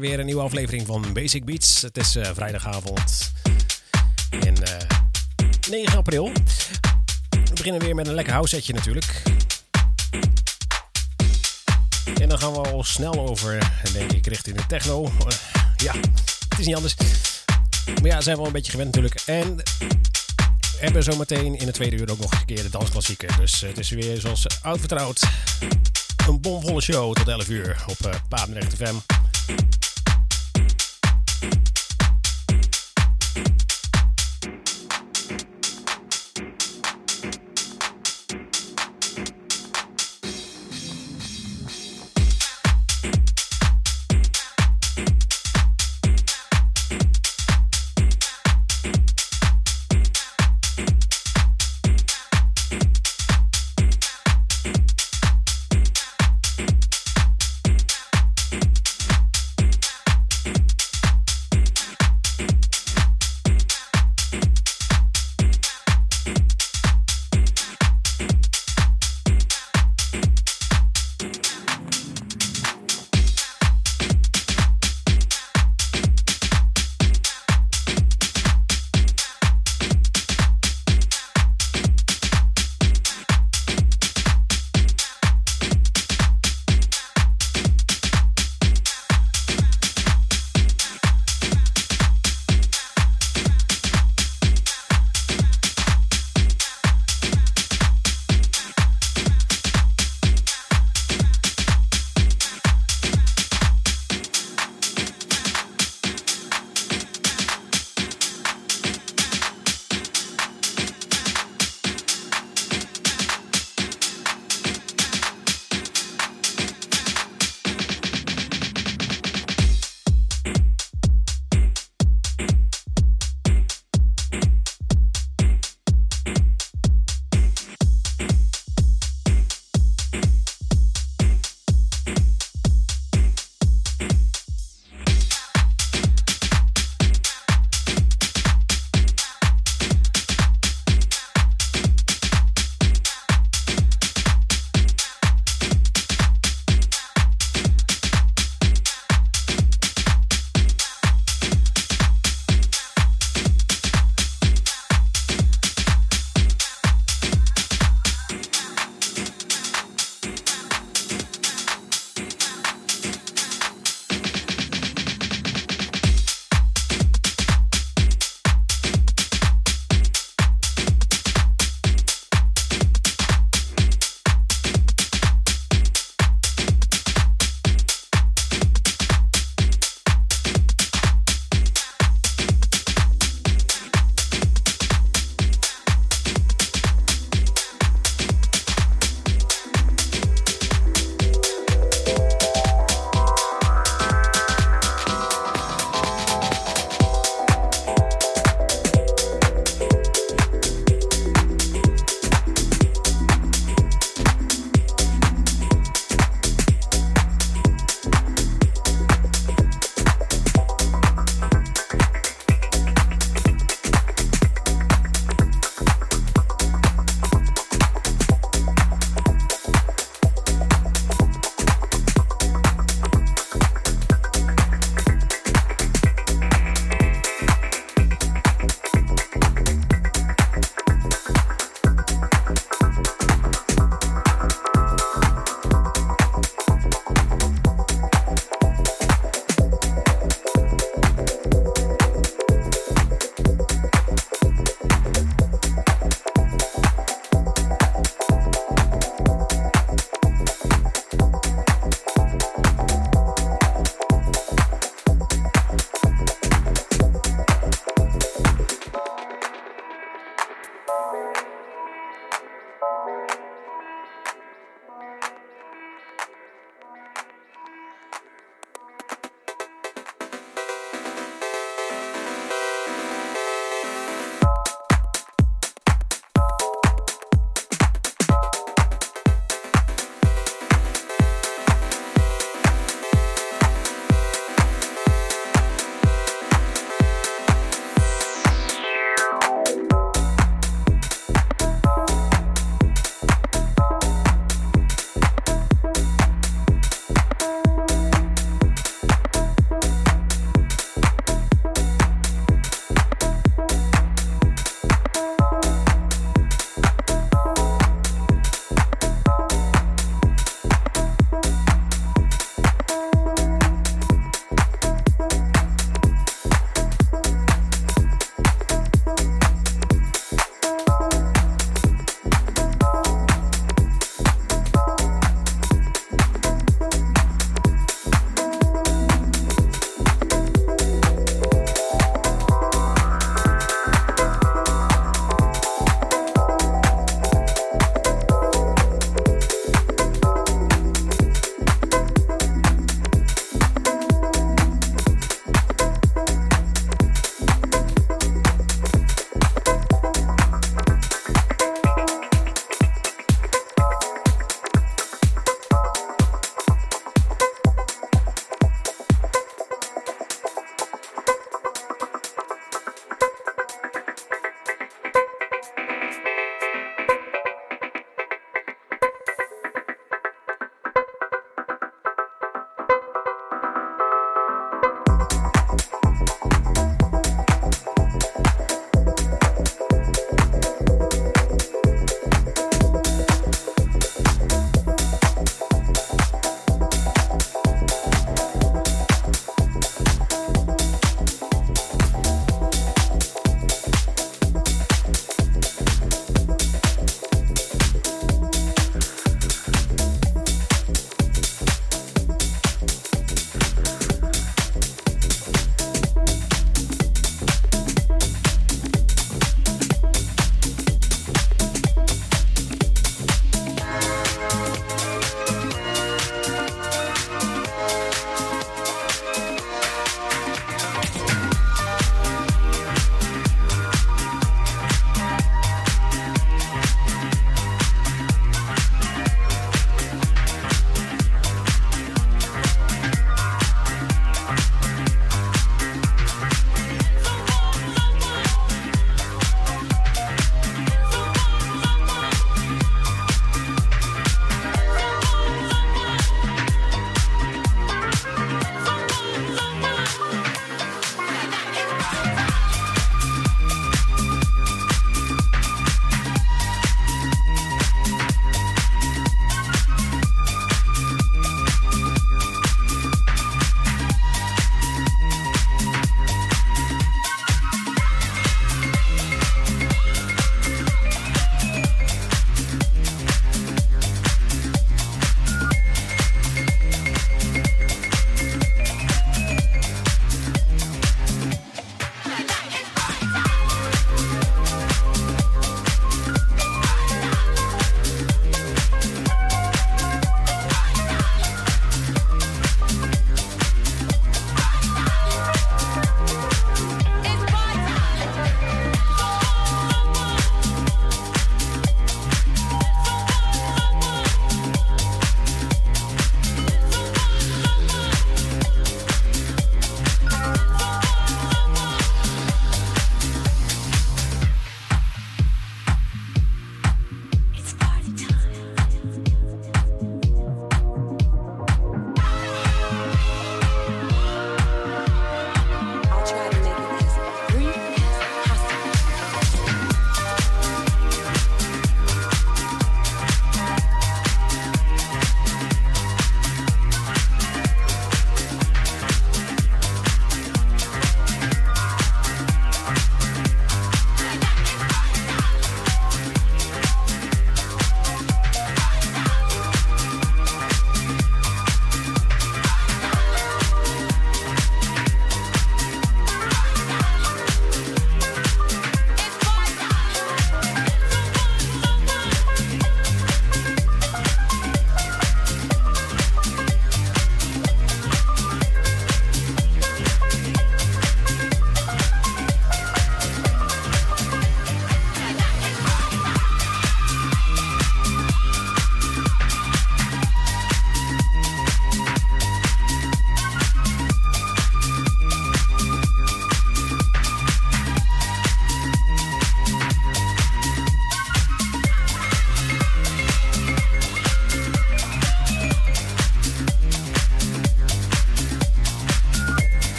Weer een nieuwe aflevering van Basic Beats. Het is uh, vrijdagavond in uh, eh, 9 april. We beginnen weer met een lekker house setje natuurlijk. En dan gaan we al snel over, denk ik, richting de techno. Uh, ja, het is niet anders. Maar ja, zijn we al een beetje gewend natuurlijk. En hebben zometeen in de tweede uur ook nog een keer de dansklassieker. Dus het is weer zoals oud vertrouwd. Een bomvolle show tot 11 uur op uh.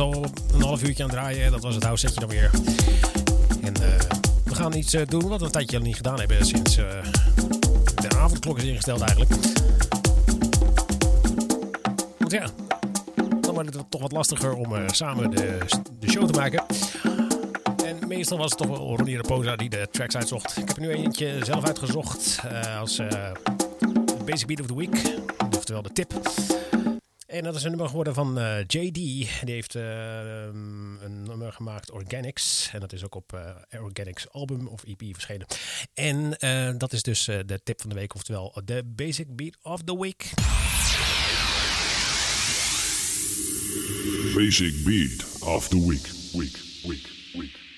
Al een half uurtje aan het draaien. Dat was het house setje dan weer. En we gaan iets doen wat we een tijdje niet gedaan hebben sinds de avondklok is ingesteld eigenlijk. Want ja, dan wordt het toch wat lastiger om samen de, de show te maken meestal was het toch wel Ronnie Raposa die de tracks uitzocht. Ik heb er nu eentje zelf uitgezocht als Basic Beat of the Week. Oftewel de tip. En dat is een nummer geworden van eh, JD. Die heeft een nummer gemaakt, Organics. En dat is ook op Organics album of EP verschenen. En dat is dus de tip van de week, oftewel de Basic Beat of the Week. Basic Beat of the Week. Week, week, week.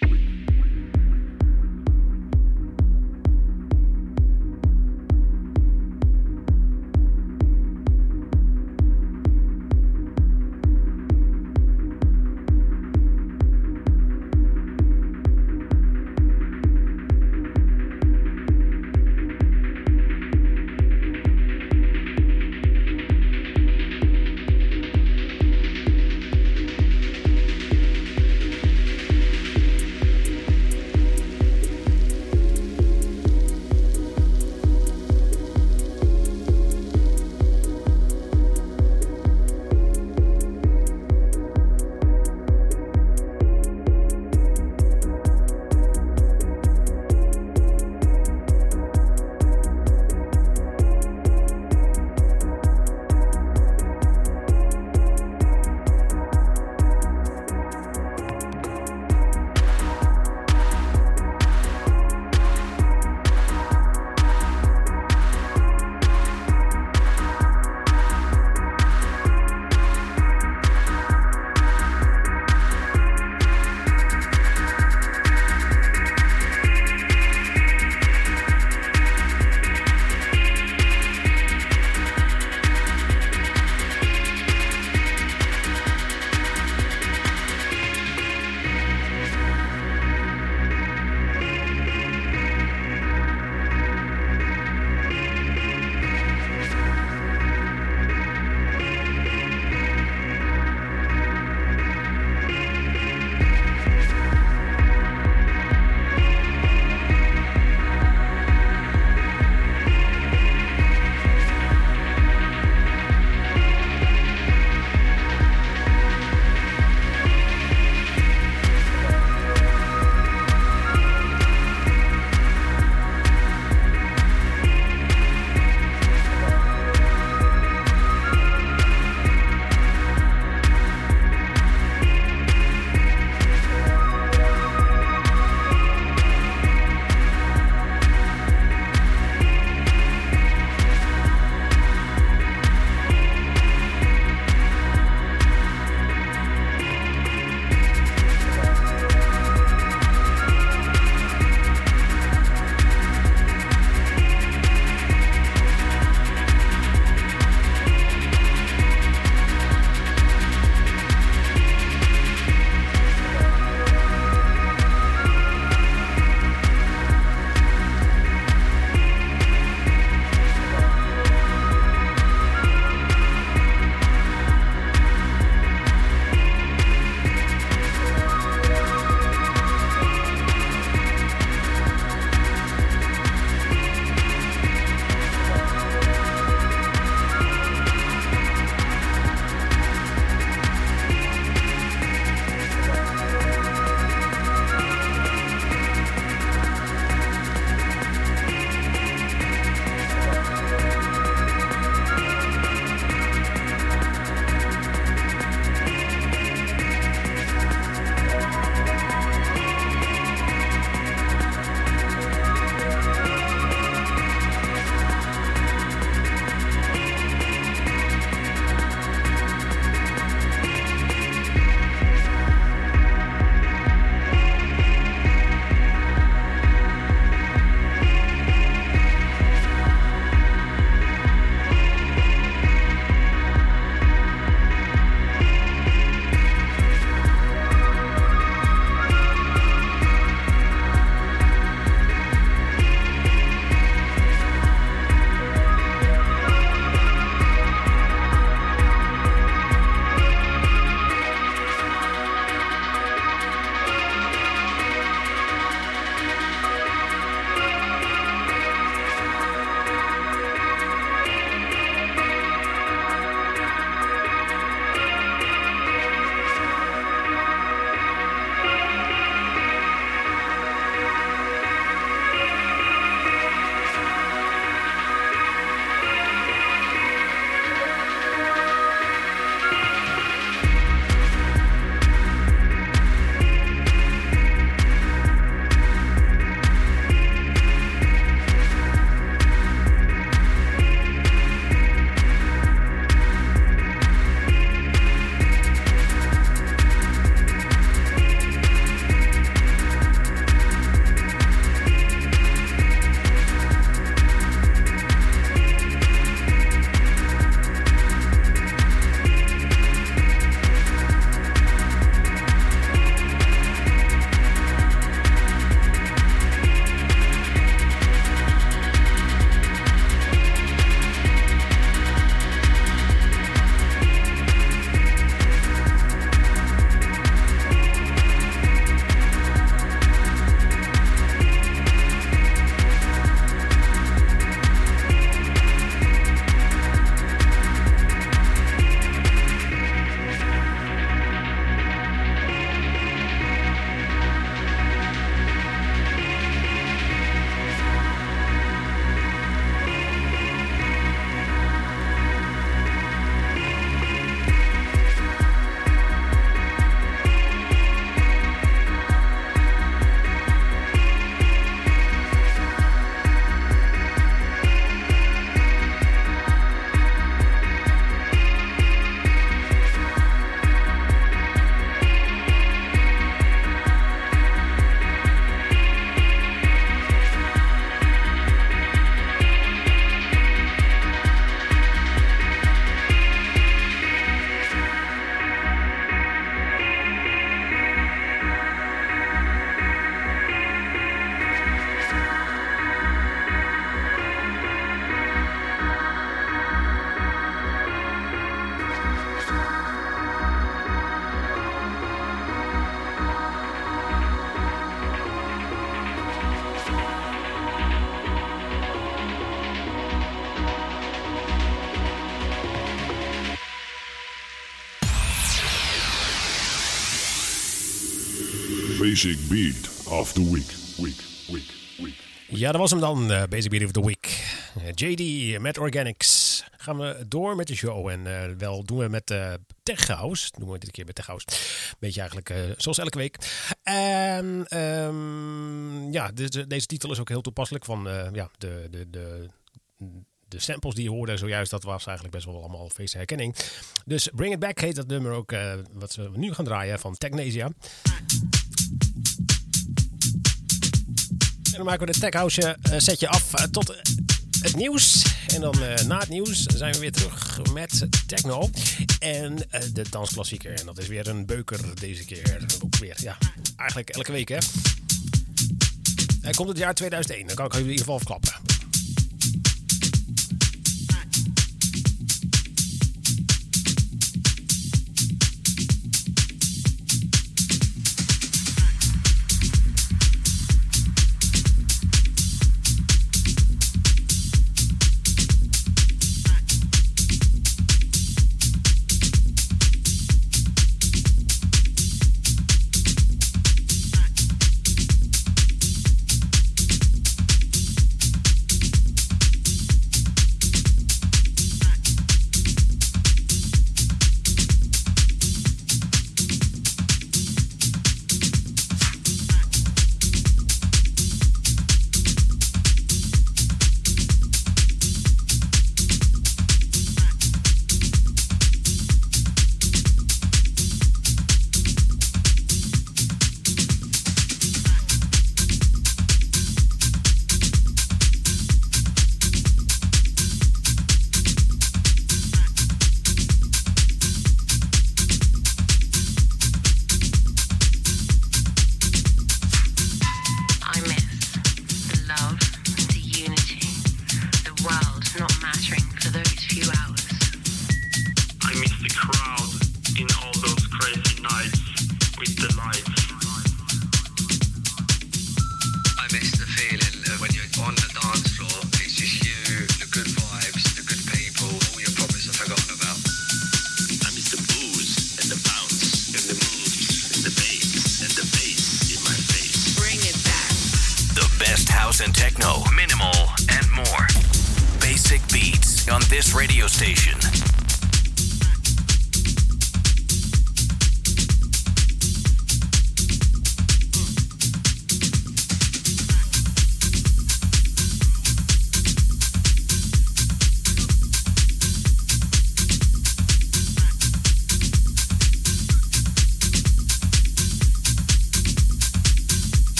Basic Beat of the Week. Week, week, week. Ja, dat was hem dan, uh, Basic Beat of the Week. Uh, JD met Organics. Gaan we door met de show. En uh, wel doen we met uh, Tech House. Doen we dit keer met Tech House. Beetje eigenlijk zoals elke week. En um, ja, deze, titel is ook heel toepasselijk. Van ja, de, de, de, de samples die je hoorde zojuist, dat was eigenlijk best wel allemaal feest herkenning. Dus Bring It Back heet dat nummer ook, wat we nu gaan draaien van Technesia. En dan maken we de Tech House uh, setje af uh, tot het nieuws. En dan na het nieuws zijn we weer terug met techno. En de dansklassieker. En dat is weer een beuker deze keer. Ook weer, ja, eigenlijk elke week hè. Hij komt het jaar 2001. Dan kan ik in ieder geval afklappen.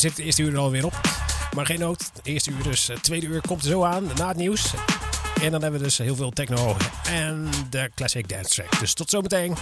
Dan zit het eerste uur er alweer op. Maar geen nood. Het eerste uur dus. Tweede uur komt er zo aan, na het nieuws. En dan hebben we dus heel veel techno en de classic dance track. Dus tot zometeen.